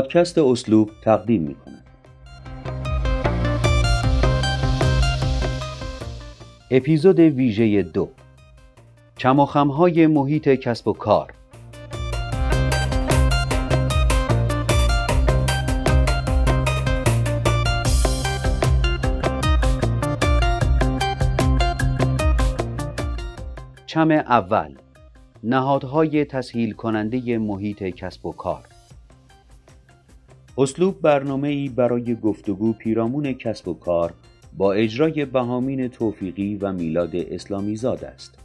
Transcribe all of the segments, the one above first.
پادکست اسلوب تقدیم می کند. اپیزود ویژه دو. چماخمهای محیط کسب و کار. چم اول. نهادهای تسهیل کننده محیط کسب و کار. اسلوب برنامه ای برای گفتگو پیرامون کسب و کار با اجرای بهامین توفیقی و میلاد اسلامی زاد است.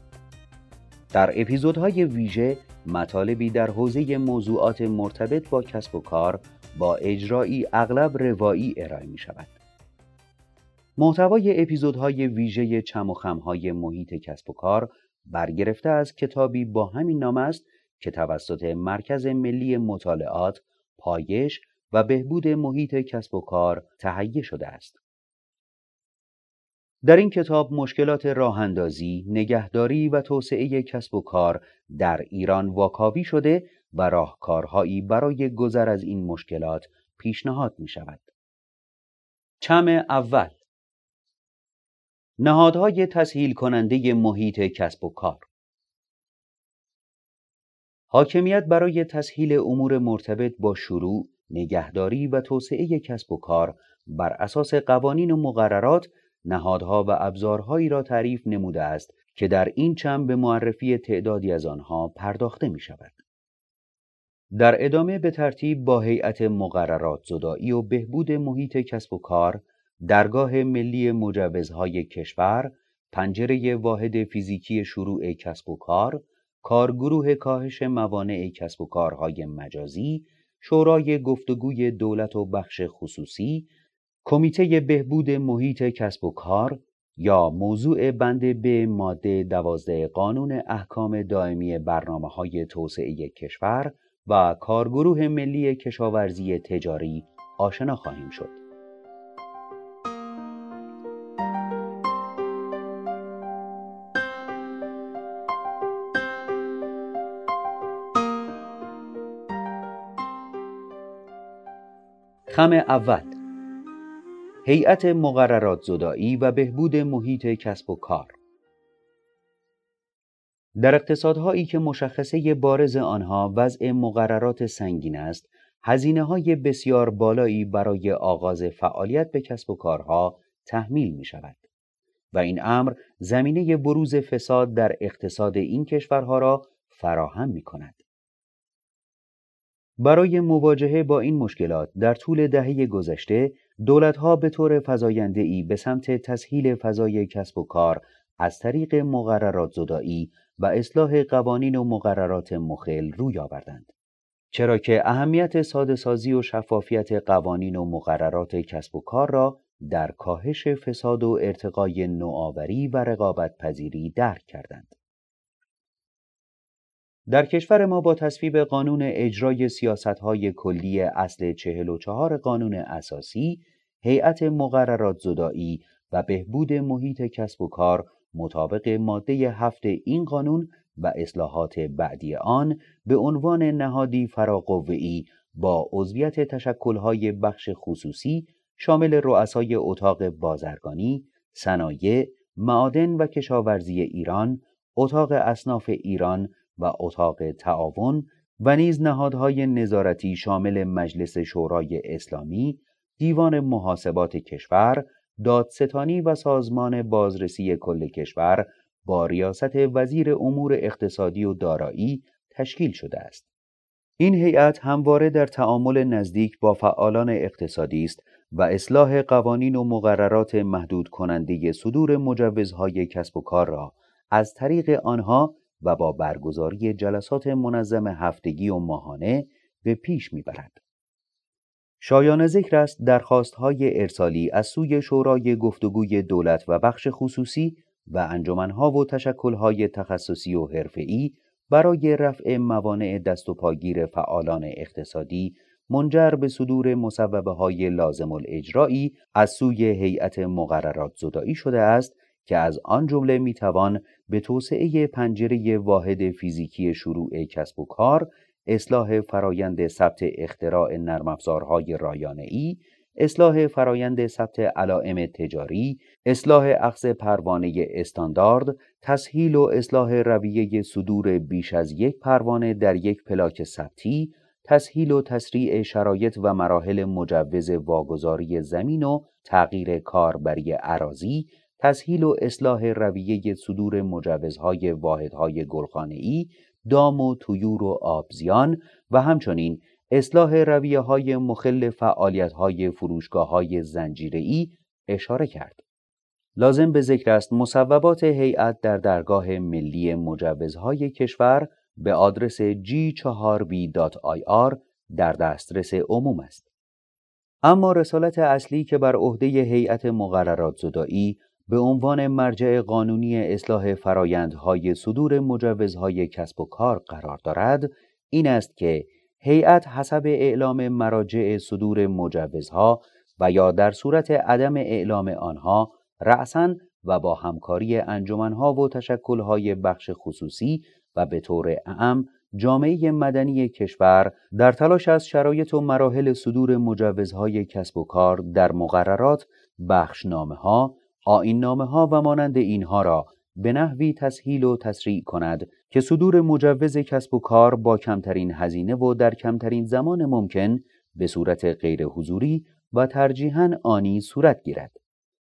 در اپیزودهای ویژه مطالبی در حوزه موضوعات مرتبط با کسب و کار با اجرایی اغلب روایی ارائه می شود. محتوای اپیزودهای ویژه چم و خمهای محیط کسب و کار برگرفته از کتابی با همین نام است که توسط مرکز ملی مطالعات پایش و بهبود محیط کسب و کار تهیه شده است. در این کتاب مشکلات راهاندازی، نگهداری و توسعه کسب و کار در ایران واکاوی شده و راهکارهایی برای گذر از این مشکلات پیشنهاد می شود. چم اول نهادهای تسهیل کننده محیط کسب و کار حاکمیت برای تسهیل امور مرتبط با شروع، نگهداری و توسعه کسب و کار بر اساس قوانین و مقررات نهادها و ابزارهایی را تعریف نموده است که در این چم به معرفی تعدادی از آنها پرداخته می شود. در ادامه به ترتیب با هیئت مقررات زدایی و بهبود محیط کسب و کار درگاه ملی مجوزهای کشور، پنجره واحد فیزیکی شروع کسب و کار، کارگروه کاهش موانع کسب و کارهای مجازی، شورای گفتگوی دولت و بخش خصوصی، کمیته بهبود محیط کسب و کار یا موضوع بند به ماده دوازده قانون احکام دائمی برنامه های توسعه کشور و کارگروه ملی کشاورزی تجاری آشنا خواهیم شد. خم اول. هیئت مقررات زدایی و بهبود محیط کسب و کار. در اقتصادهایی که مشخصه بارز آنها وضع مقررات سنگین است هزینه های بسیار بالایی برای آغاز فعالیت به کسب و کارها تحمیل می شود و این امر زمینه بروز فساد در اقتصاد این کشورها را فراهم می کند. برای مواجهه با این مشکلات در طول دهه گذشته دولتها به طور ای به سمت تسهیل فضای کسب و کار از طریق مقررات زدایی و اصلاح قوانین و مقررات مخل روی آوردند. چرا که اهمیت ساده سازی و شفافیت قوانین و مقررات کسب و کار را در کاهش فساد و ارتقای نوآوری و رقابت پذیری درک کردند. در کشور ما با تصویب قانون اجرای های کلی اصل 44 قانون اساسی، هیئت مقررات زدایی و بهبود محیط کسب و کار مطابق ماده هفت این قانون و اصلاحات بعدی آن به عنوان نهادی فراقوه‌ای با عضویت تشکل‌های بخش خصوصی شامل رؤسای اتاق بازرگانی، صنایع، معادن و کشاورزی ایران، اتاق اصناف ایران و اتاق تعاون و نیز نهادهای نظارتی شامل مجلس شورای اسلامی، دیوان محاسبات کشور، دادستانی و سازمان بازرسی کل کشور با ریاست وزیر امور اقتصادی و دارایی تشکیل شده است. این هیئت همواره در تعامل نزدیک با فعالان اقتصادی است و اصلاح قوانین و مقررات محدود کننده صدور مجوزهای کسب و کار را از طریق آنها و با برگزاری جلسات منظم هفتگی و ماهانه به پیش می‌برد. شایان ذکر است درخواستهای ارسالی از سوی شورای گفتگوی دولت و بخش خصوصی و انجمنها و تشکلهای تخصصی و حرفه‌ای برای رفع موانع دست و پاگیر فعالان اقتصادی منجر به صدور مصوبه های لازم الاجرایی از سوی هیئت مقررات زدایی شده است که از آن جمله می‌توان به توسعه پنجره واحد فیزیکی شروع کسب و کار اصلاح فرایند ثبت اختراع نرم افزارهای ای، اصلاح فرایند ثبت علائم تجاری، اصلاح اخذ پروانه استاندارد، تسهیل و اصلاح رویه صدور بیش از یک پروانه در یک پلاک ثبتی، تسهیل و تسریع شرایط و مراحل مجوز واگذاری زمین و تغییر کاربری عراضی، تسهیل و اصلاح رویه صدور مجوزهای واحدهای گلخانه‌ای، دام و تویور و آبزیان و همچنین اصلاح رویه های مخل فعالیت های فروشگاه های ای اشاره کرد. لازم به ذکر است مصوبات هیئت در درگاه ملی مجوزهای کشور به آدرس g4b.ir در دسترس عموم است. اما رسالت اصلی که بر عهده هیئت مقررات زدایی به عنوان مرجع قانونی اصلاح فرایندهای صدور مجوزهای کسب و کار قرار دارد این است که هیئت حسب اعلام مراجع صدور مجوزها و یا در صورت عدم اعلام آنها رأسا و با همکاری انجمنها و تشکلهای بخش خصوصی و به طور اعم جامعه مدنی کشور در تلاش از شرایط و مراحل صدور مجوزهای کسب و کار در مقررات بخشنامه ها، آین نامه ها و مانند اینها را به نحوی تسهیل و تسریع کند که صدور مجوز کسب و کار با کمترین هزینه و در کمترین زمان ممکن به صورت غیر حضوری و ترجیحاً آنی صورت گیرد.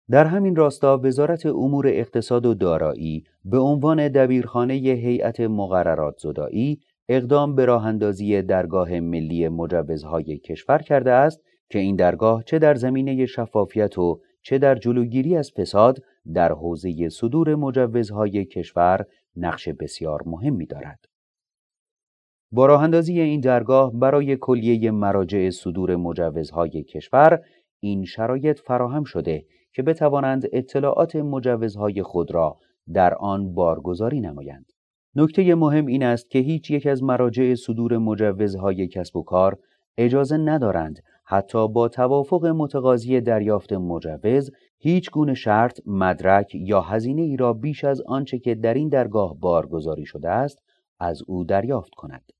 در همین راستا وزارت امور اقتصاد و دارایی به عنوان دبیرخانه هیئت مقررات زدایی اقدام به راه اندازی درگاه ملی مجوزهای کشور کرده است که این درگاه چه در زمینه شفافیت و چه در جلوگیری از فساد در حوزه صدور مجوزهای کشور نقش بسیار مهمی دارد. با راه این درگاه برای کلیه مراجع صدور مجوزهای کشور این شرایط فراهم شده که بتوانند اطلاعات مجوزهای خود را در آن بارگذاری نمایند. نکته مهم این است که هیچ یک از مراجع صدور مجوزهای کسب و کار اجازه ندارند حتی با توافق متقاضی دریافت مجوز هیچ گونه شرط، مدرک یا هزینه ای را بیش از آنچه که در این درگاه بارگذاری شده است از او دریافت کند.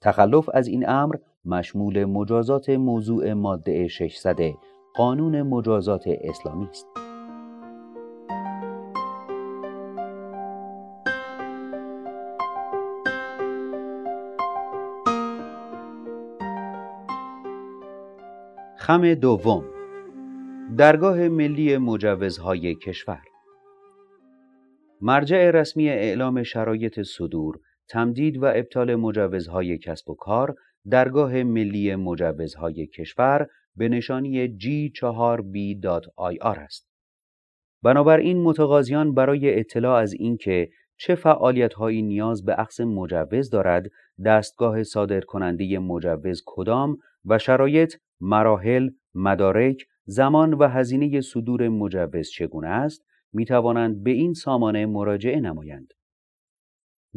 تخلف از این امر مشمول مجازات موضوع ماده 600 قانون مجازات اسلامی است. خم دوم درگاه ملی مجوزهای کشور مرجع رسمی اعلام شرایط صدور، تمدید و ابطال مجوزهای کسب و کار درگاه ملی مجوزهای کشور به نشانی G4B.IR است. بنابراین متقاضیان برای اطلاع از اینکه چه فعالیت‌هایی نیاز به اخذ مجوز دارد، دستگاه صادر کننده مجوز کدام و شرایط، مراحل، مدارک، زمان و هزینه صدور مجوز چگونه است، می توانند به این سامانه مراجعه نمایند.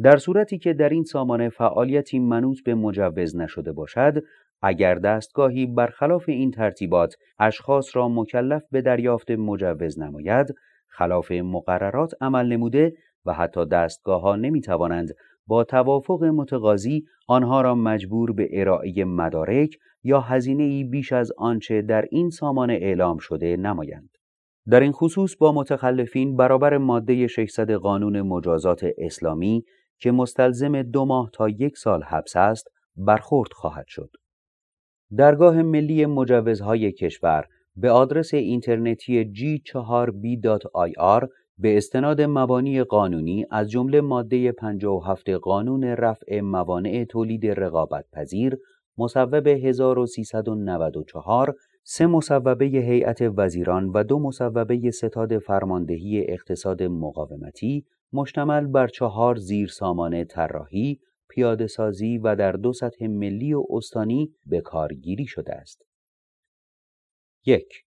در صورتی که در این سامانه فعالیتی منوط به مجوز نشده باشد، اگر دستگاهی برخلاف این ترتیبات اشخاص را مکلف به دریافت مجوز نماید، خلاف مقررات عمل نموده و حتی دستگاه ها نمی توانند با توافق متقاضی آنها را مجبور به ارائه مدارک یا هزینه ای بیش از آنچه در این سامانه اعلام شده نمایند. در این خصوص با متخلفین برابر ماده 600 قانون مجازات اسلامی که مستلزم دو ماه تا یک سال حبس است برخورد خواهد شد. درگاه ملی مجوزهای کشور به آدرس اینترنتی g4b.ir به استناد مبانی قانونی از جمله ماده 57 قانون رفع موانع تولید رقابت پذیر مصوب 1394 سه مصوبه هیئت وزیران و دو مصوبه ستاد فرماندهی اقتصاد مقاومتی مشتمل بر چهار زیر سامانه طراحی، پیاده سازی و در دو سطح ملی و استانی به کارگیری شده است. یک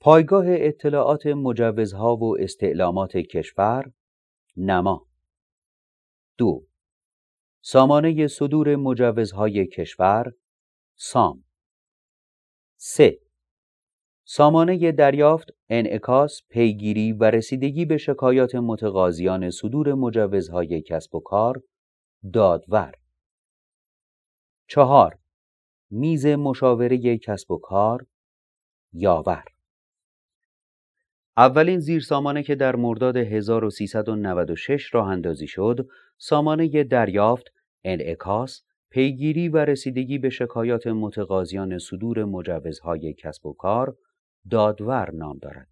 پایگاه اطلاعات مجوزها و استعلامات کشور نما دو سامانه صدور مجوزهای کشور سام. سه. سامانه دریافت، انعکاس، پیگیری و رسیدگی به شکایات متقاضیان صدور مجوزهای کسب و کار دادور. چهار. میز مشاوره کسب و کار یاور. اولین زیرسامانه که در مرداد 1396 راه اندازی شد، سامانه دریافت، انعکاس، پیگیری و رسیدگی به شکایات متقاضیان صدور مجوزهای کسب و کار دادور نام دارد.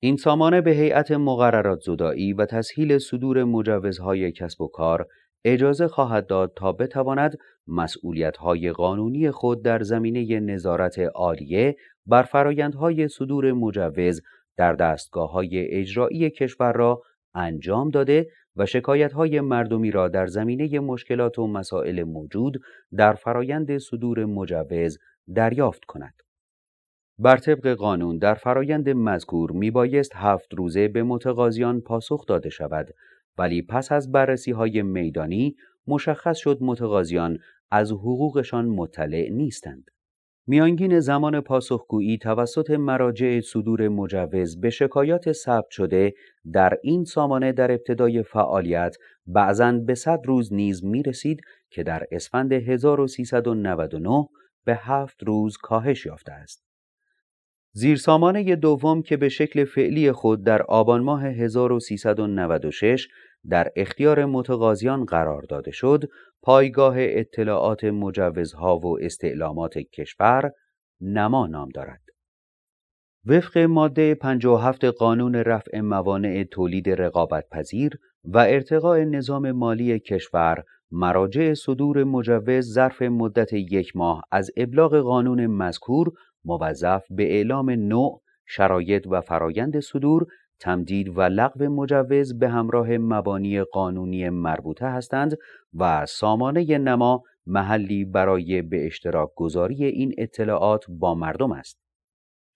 این سامانه به هیئت مقررات زدایی و تسهیل صدور مجوزهای کسب و کار اجازه خواهد داد تا بتواند مسئولیت‌های قانونی خود در زمینه نظارت عالیه بر فرایندهای صدور مجوز در دستگاه‌های اجرایی کشور را انجام داده و شکایت‌های مردمی را در زمینه مشکلات و مسائل موجود در فرایند صدور مجوز دریافت کند. بر طبق قانون در فرایند مذکور میبایست هفت روزه به متقاضیان پاسخ داده شود ولی پس از بررسی های میدانی مشخص شد متقاضیان از حقوقشان مطلع نیستند. میانگین زمان پاسخگویی توسط مراجع صدور مجوز به شکایات ثبت شده در این سامانه در ابتدای فعالیت بعضا به صد روز نیز می رسید که در اسفند 1399 به هفت روز کاهش یافته است. زیرسامانه دوم که به شکل فعلی خود در آبان ماه 1396 در اختیار متقاضیان قرار داده شد، پایگاه اطلاعات مجوزها و استعلامات کشور نما نام دارد. وفق ماده 57 قانون رفع موانع تولید رقابت پذیر و ارتقاء نظام مالی کشور مراجع صدور مجوز ظرف مدت یک ماه از ابلاغ قانون مذکور موظف به اعلام نوع، شرایط و فرایند صدور، تمدید و لغو مجوز به همراه مبانی قانونی مربوطه هستند و سامانه نما محلی برای به اشتراک گذاری این اطلاعات با مردم است.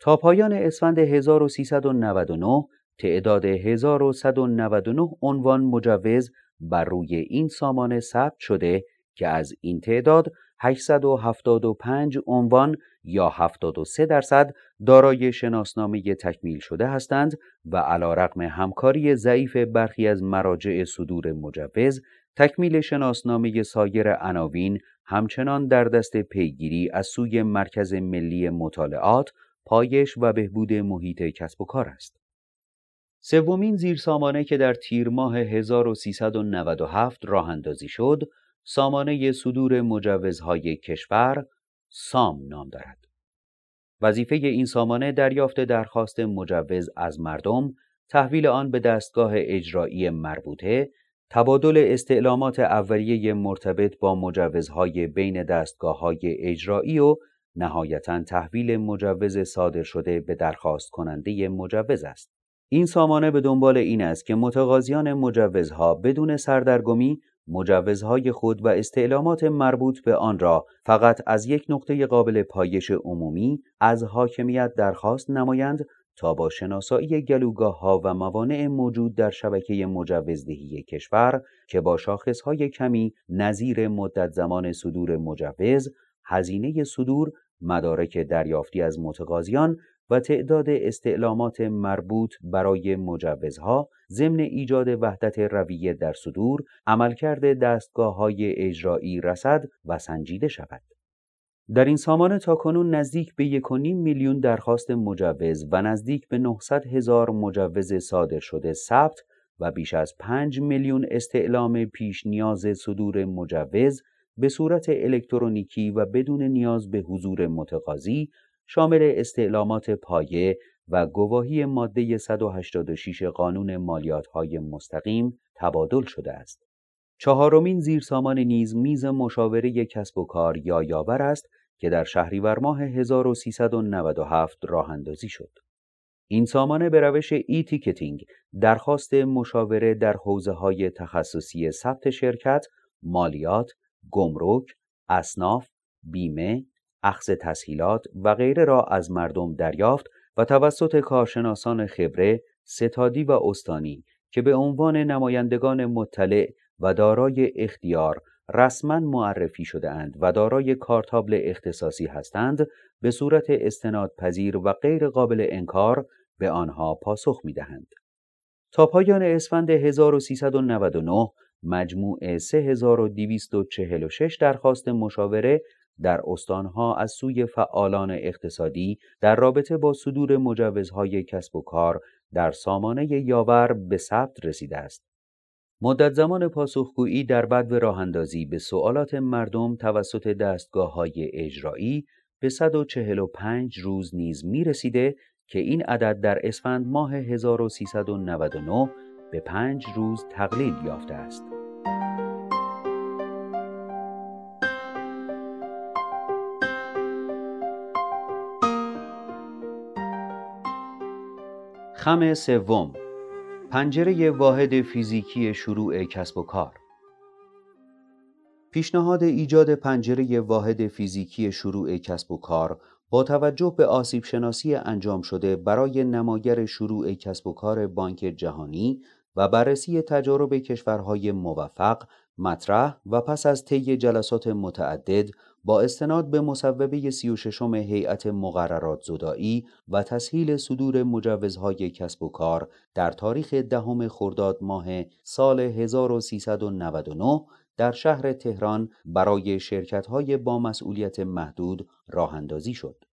تا پایان اسفند 1399 تعداد 1199 عنوان مجوز بر روی این سامانه ثبت شده که از این تعداد 875 عنوان یا 73 درصد دارای شناسنامه تکمیل شده هستند و علا رقم همکاری ضعیف برخی از مراجع صدور مجوز تکمیل شناسنامه سایر عناوین همچنان در دست پیگیری از سوی مرکز ملی مطالعات پایش و بهبود محیط کسب و کار است. سومین زیرسامانه که در تیر ماه 1397 راه اندازی شد، سامانه صدور مجوزهای کشور سام نام دارد. وظیفه این سامانه دریافت درخواست مجوز از مردم، تحویل آن به دستگاه اجرایی مربوطه، تبادل استعلامات اولیه مرتبط با مجوزهای بین دستگاه های اجرایی و نهایتا تحویل مجوز صادر شده به درخواست کننده مجوز است. این سامانه به دنبال این است که متقاضیان مجوزها بدون سردرگمی مجوزهای خود و استعلامات مربوط به آن را فقط از یک نقطه قابل پایش عمومی از حاکمیت درخواست نمایند تا با شناسایی گلوگاه ها و موانع موجود در شبکه مجوزدهی کشور که با شاخص های کمی نظیر مدت زمان صدور مجوز، هزینه صدور، مدارک دریافتی از متقاضیان و تعداد استعلامات مربوط برای مجوزها ضمن ایجاد وحدت رویه در صدور عملکرد دستگاه های اجرایی رسد و سنجیده شود. در این سامانه تاکنون نزدیک به 1.5 میلیون درخواست مجوز و نزدیک به 900 هزار مجوز صادر شده ثبت و بیش از 5 میلیون استعلام پیش نیاز صدور مجوز به صورت الکترونیکی و بدون نیاز به حضور متقاضی شامل استعلامات پایه و گواهی ماده 186 قانون مالیات های مستقیم تبادل شده است. چهارمین زیرسامان نیز میز مشاوره کسب و کار یا یاور است که در شهریور ماه 1397 راه اندازی شد. این سامانه به روش ای تیکتینگ درخواست مشاوره در حوزه های تخصصی ثبت شرکت، مالیات، گمرک، اصناف، بیمه، اخذ تسهیلات و غیره را از مردم دریافت و توسط کارشناسان خبره، ستادی و استانی که به عنوان نمایندگان مطلع و دارای اختیار رسما معرفی شده اند و دارای کارتابل اختصاصی هستند به صورت استناد پذیر و غیر قابل انکار به آنها پاسخ می دهند. تا پایان اسفند 1399 مجموع 3246 درخواست مشاوره در استانها از سوی فعالان اقتصادی در رابطه با صدور مجوزهای کسب و کار در سامانه یاور به ثبت رسیده است. مدت زمان پاسخگویی در بدو راهاندازی به سوالات مردم توسط دستگاه های اجرایی به 145 روز نیز می رسیده که این عدد در اسفند ماه 1399 به پنج روز تقلیل یافته است. خم سوم پنجره واحد فیزیکی شروع کسب و کار. پیشنهاد ایجاد پنجره واحد فیزیکی شروع کسب و کار با توجه به آسیب شناسی انجام شده برای نماگر شروع کسب و کار بانک جهانی و بررسی تجارب کشورهای موفق مطرح و پس از طی جلسات متعدد با استناد به مصوبه 36 هیئت مقررات زدایی و تسهیل صدور مجوزهای کسب و کار در تاریخ دهم خرداد ماه سال 1399 در شهر تهران برای شرکت‌های با مسئولیت محدود راه اندازی شد.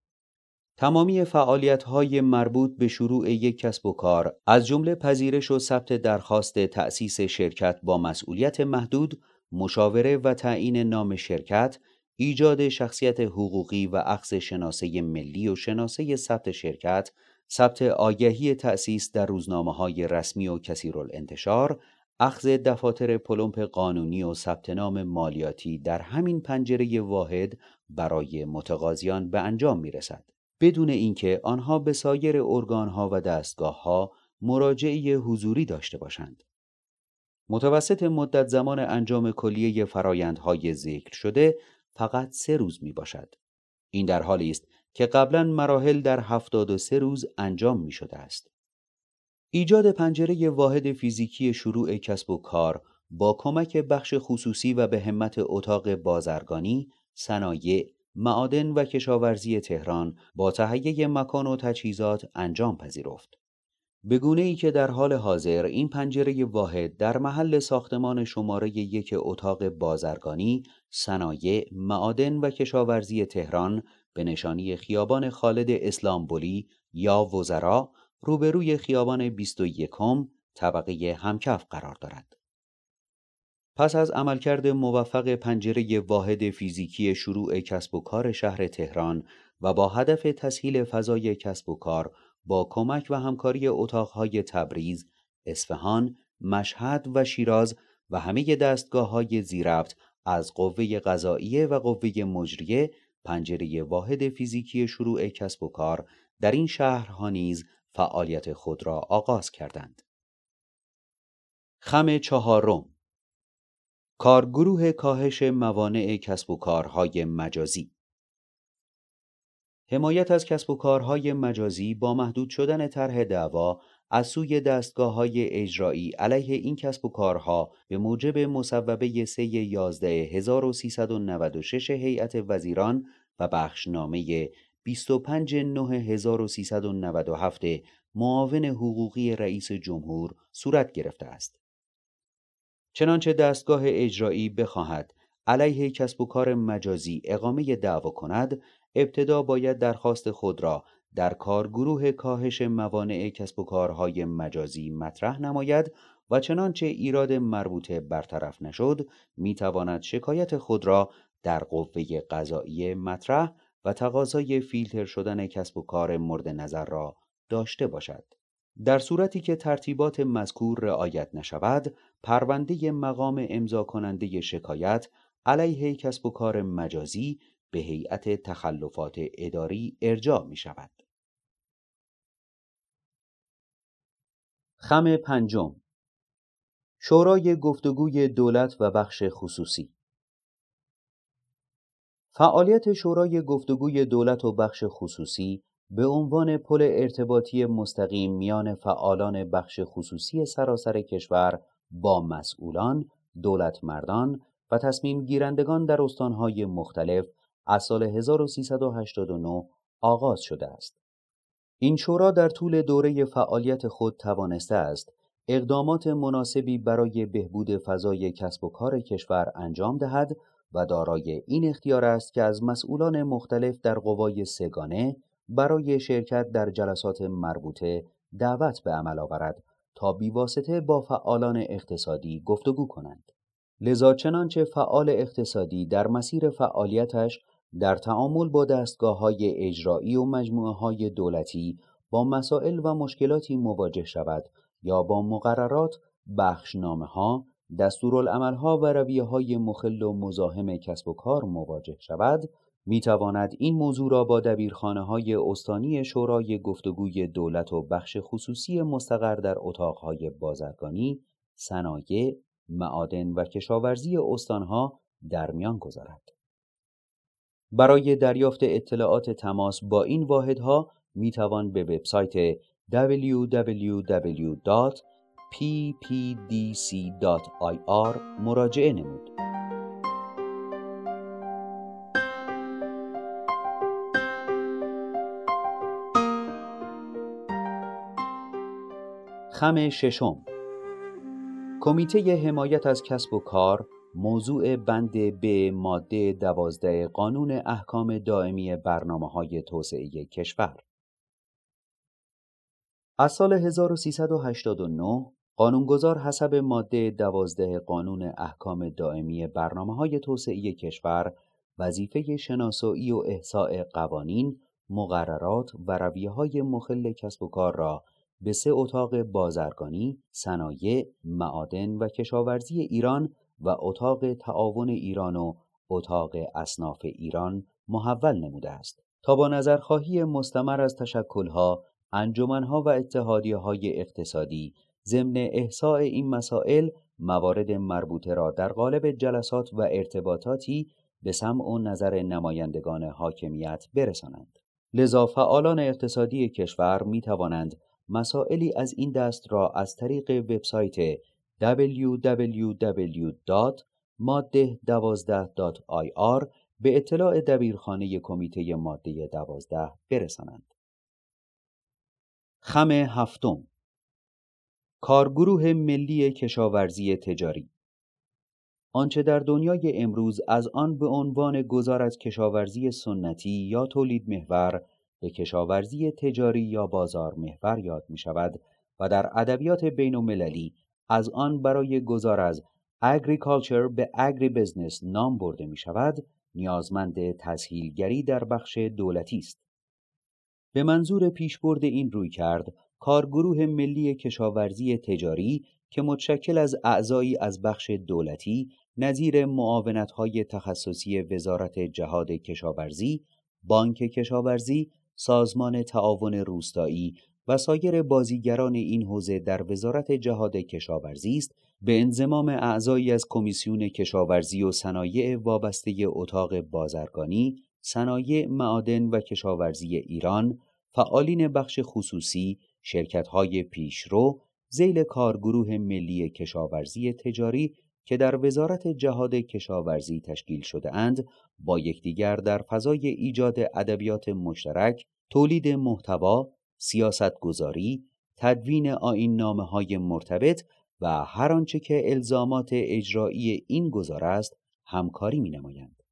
تمامی فعالیت‌های مربوط به شروع یک کسب و کار از جمله پذیرش و ثبت درخواست تأسیس شرکت با مسئولیت محدود، مشاوره و تعیین نام شرکت، ایجاد شخصیت حقوقی و اخذ شناسه ملی و شناسه ثبت شرکت، ثبت آگهی تأسیس در روزنامه های رسمی و کثیرالانتشار، اخذ دفاتر پلمپ قانونی و ثبت نام مالیاتی در همین پنجره واحد برای متقاضیان به انجام می رسد. بدون اینکه آنها به سایر ارگانها و دستگاهها مراجعه حضوری داشته باشند. متوسط مدت زمان انجام کلیه فرایندهای ذکر شده فقط سه روز می باشد. این در حالی است که قبلا مراحل در 73 روز انجام می شده است. ایجاد پنجره واحد فیزیکی شروع کسب و کار با کمک بخش خصوصی و به همت اتاق بازرگانی، صنایع، معادن و کشاورزی تهران با تهیه مکان و تجهیزات انجام پذیرفت. به گونه ای که در حال حاضر این پنجره واحد در محل ساختمان شماره یک اتاق بازرگانی، صنایع، معادن و کشاورزی تهران به نشانی خیابان خالد اسلامبولی یا وزرا روبروی خیابان 21 طبقه همکف قرار دارد. پس از عملکرد موفق پنجره واحد فیزیکی شروع کسب و کار شهر تهران و با هدف تسهیل فضای کسب و کار با کمک و همکاری اتاقهای تبریز، اصفهان، مشهد و شیراز و همه دستگاه های زیربط از قوه قضاییه و قوه مجریه پنجره واحد فیزیکی شروع کسب و کار در این شهرها نیز فعالیت خود را آغاز کردند. خم چهارم کارگروه کاهش موانع کسب و کارهای مجازی حمایت از کسب و کارهای مجازی با محدود شدن طرح دعوا از سوی دستگاه های اجرایی علیه این کسب و کارها به موجب مصوبه 3 11 1396 هیئت وزیران و بخشنامه 25 9 1397 معاون حقوقی رئیس جمهور صورت گرفته است. چنانچه دستگاه اجرایی بخواهد علیه کسب و کار مجازی اقامه دعوا کند ابتدا باید درخواست خود را در کارگروه کاهش موانع کسب و کارهای مجازی مطرح نماید و چنانچه ایراد مربوطه برطرف نشد می‌تواند شکایت خود را در قوه قضایی مطرح و تقاضای فیلتر شدن کسب و کار مورد نظر را داشته باشد. در صورتی که ترتیبات مذکور رعایت نشود، پرونده مقام امضا کننده شکایت علیه کسب و کار مجازی به هیئت تخلفات اداری ارجاع می شود. خم پنجم شورای گفتگوی دولت و بخش خصوصی فعالیت شورای گفتگوی دولت و بخش خصوصی به عنوان پل ارتباطی مستقیم میان فعالان بخش خصوصی سراسر کشور با مسئولان، دولتمردان و تصمیم گیرندگان در استانهای مختلف از سال 1389 آغاز شده است. این شورا در طول دوره فعالیت خود توانسته است اقدامات مناسبی برای بهبود فضای کسب و کار کشور انجام دهد و دارای این اختیار است که از مسئولان مختلف در قوای سگانه برای شرکت در جلسات مربوطه دعوت به عمل آورد تا بیواسطه با فعالان اقتصادی گفتگو کنند. لذا چنانچه فعال اقتصادی در مسیر فعالیتش در تعامل با دستگاه های اجرایی و مجموعه های دولتی با مسائل و مشکلاتی مواجه شود یا با مقررات، بخشنامه ها، ها و رویه های مخل و مزاحم کسب و کار مواجه شود می تواند این موضوع را با دبیرخانه های استانی شورای گفتگوی دولت و بخش خصوصی مستقر در اتاقهای بازرگانی، صنایع، معادن و کشاورزی استانها در میان گذارد. برای دریافت اطلاعات تماس با این واحدها می توان به وبسایت www.ppdc.ir مراجعه نمود. خم ششم. کمیته حمایت از کسب و کار موضوع بند به ماده دوازده قانون احکام دائمی برنامه های توسعه کشور. از سال 1389 قانونگذار حسب ماده دوازده قانون احکام دائمی برنامه های توسعه کشور وظیفه شناسایی و احساء قوانین، مقررات و رویه های مخل کسب و کار را به سه اتاق بازرگانی، صنایع، معادن و کشاورزی ایران و اتاق تعاون ایران و اتاق اصناف ایران محول نموده است تا با نظرخواهی مستمر از تشکلها، انجمنها و های اقتصادی ضمن احساء این مسائل موارد مربوطه را در قالب جلسات و ارتباطاتی به سمع و نظر نمایندگان حاکمیت برسانند. لذا فعالان اقتصادی کشور می توانند مسائلی از این دست را از طریق وبسایت www.madde12.ir به اطلاع دبیرخانه کمیته ماده 12 برسانند. خم هفتم کارگروه ملی کشاورزی تجاری آنچه در دنیای امروز از آن به عنوان گذار از کشاورزی سنتی یا تولید محور به کشاورزی تجاری یا بازار محور یاد می شود و در ادبیات بین المللی از آن برای گذار از اگریکالچر به اگری بزنس نام برده می شود نیازمند تسهیلگری در بخش دولتی است. به منظور پیشبرد این روی کرد کارگروه ملی کشاورزی تجاری که متشکل از اعضایی از بخش دولتی نظیر معاونت‌های تخصصی وزارت جهاد کشاورزی، بانک کشاورزی، سازمان تعاون روستایی و سایر بازیگران این حوزه در وزارت جهاد کشاورزی است به انضمام اعضایی از کمیسیون کشاورزی و صنایع وابسته اتاق بازرگانی، صنایع معادن و کشاورزی ایران، فعالین بخش خصوصی، شرکت‌های پیشرو، زیل کارگروه ملی کشاورزی تجاری که در وزارت جهاد کشاورزی تشکیل شده اند با یکدیگر در فضای ایجاد ادبیات مشترک، تولید محتوا، سیاستگذاری، تدوین آین نامه های مرتبط و هر آنچه که الزامات اجرایی این گذار است همکاری می نمایند.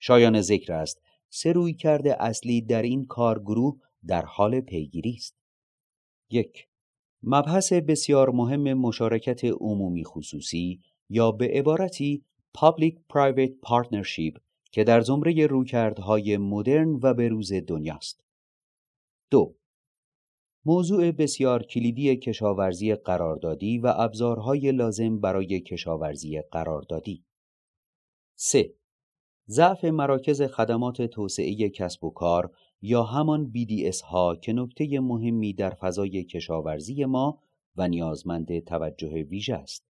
شایان ذکر است سه روی کرده اصلی در این کارگروه در حال پیگیری است. یک مبحث بسیار مهم مشارکت عمومی خصوصی یا به عبارتی Public-Private Partnership که در زمره رویکردهای مدرن و بروز دنیاست. دو موضوع بسیار کلیدی کشاورزی قراردادی و ابزارهای لازم برای کشاورزی قراردادی. 3. ضعف مراکز خدمات توسعه کسب و کار یا همان BDS ها که نکته مهمی در فضای کشاورزی ما و نیازمند توجه ویژه است.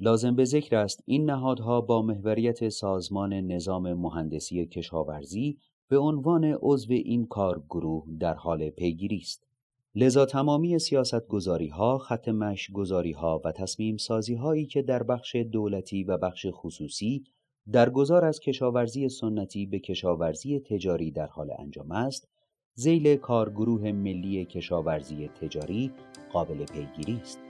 لازم به ذکر است این نهادها با محوریت سازمان نظام مهندسی کشاورزی به عنوان عضو این کارگروه در حال پیگیری است. لذا تمامی سیاست گذاری ها، خط مش گذاری ها و تصمیم سازی هایی که در بخش دولتی و بخش خصوصی در گذار از کشاورزی سنتی به کشاورزی تجاری در حال انجام است، زیل کارگروه ملی کشاورزی تجاری قابل پیگیری است.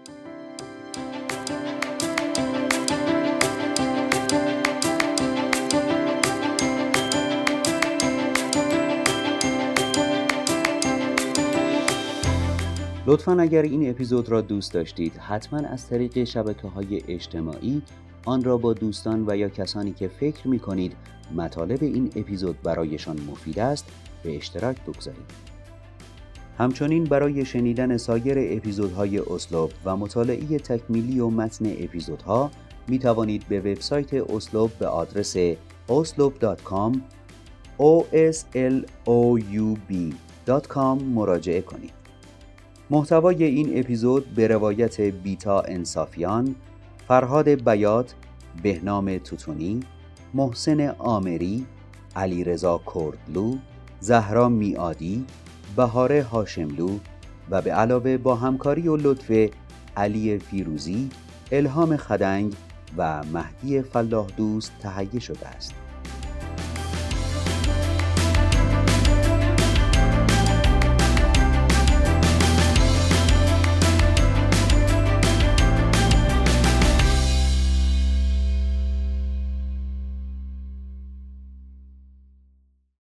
لطفا اگر این اپیزود را دوست داشتید حتما از طریق شبکه های اجتماعی آن را با دوستان و یا کسانی که فکر می کنید مطالب این اپیزود برایشان مفید است به اشتراک بگذارید. همچنین برای شنیدن سایر اپیزودهای اسلوب و مطالعه تکمیلی و متن اپیزودها می توانید به وبسایت اسلوب به آدرس oslob.com o s l o u b.com مراجعه کنید. محتوای این اپیزود به روایت بیتا انصافیان، فرهاد بیات، بهنام توتونی، محسن آمری، علیرضا کردلو، زهرا میادی، بهاره هاشملو و به علاوه با همکاری و لطف علی فیروزی، الهام خدنگ و مهدی فلاح دوست تهیه شده است.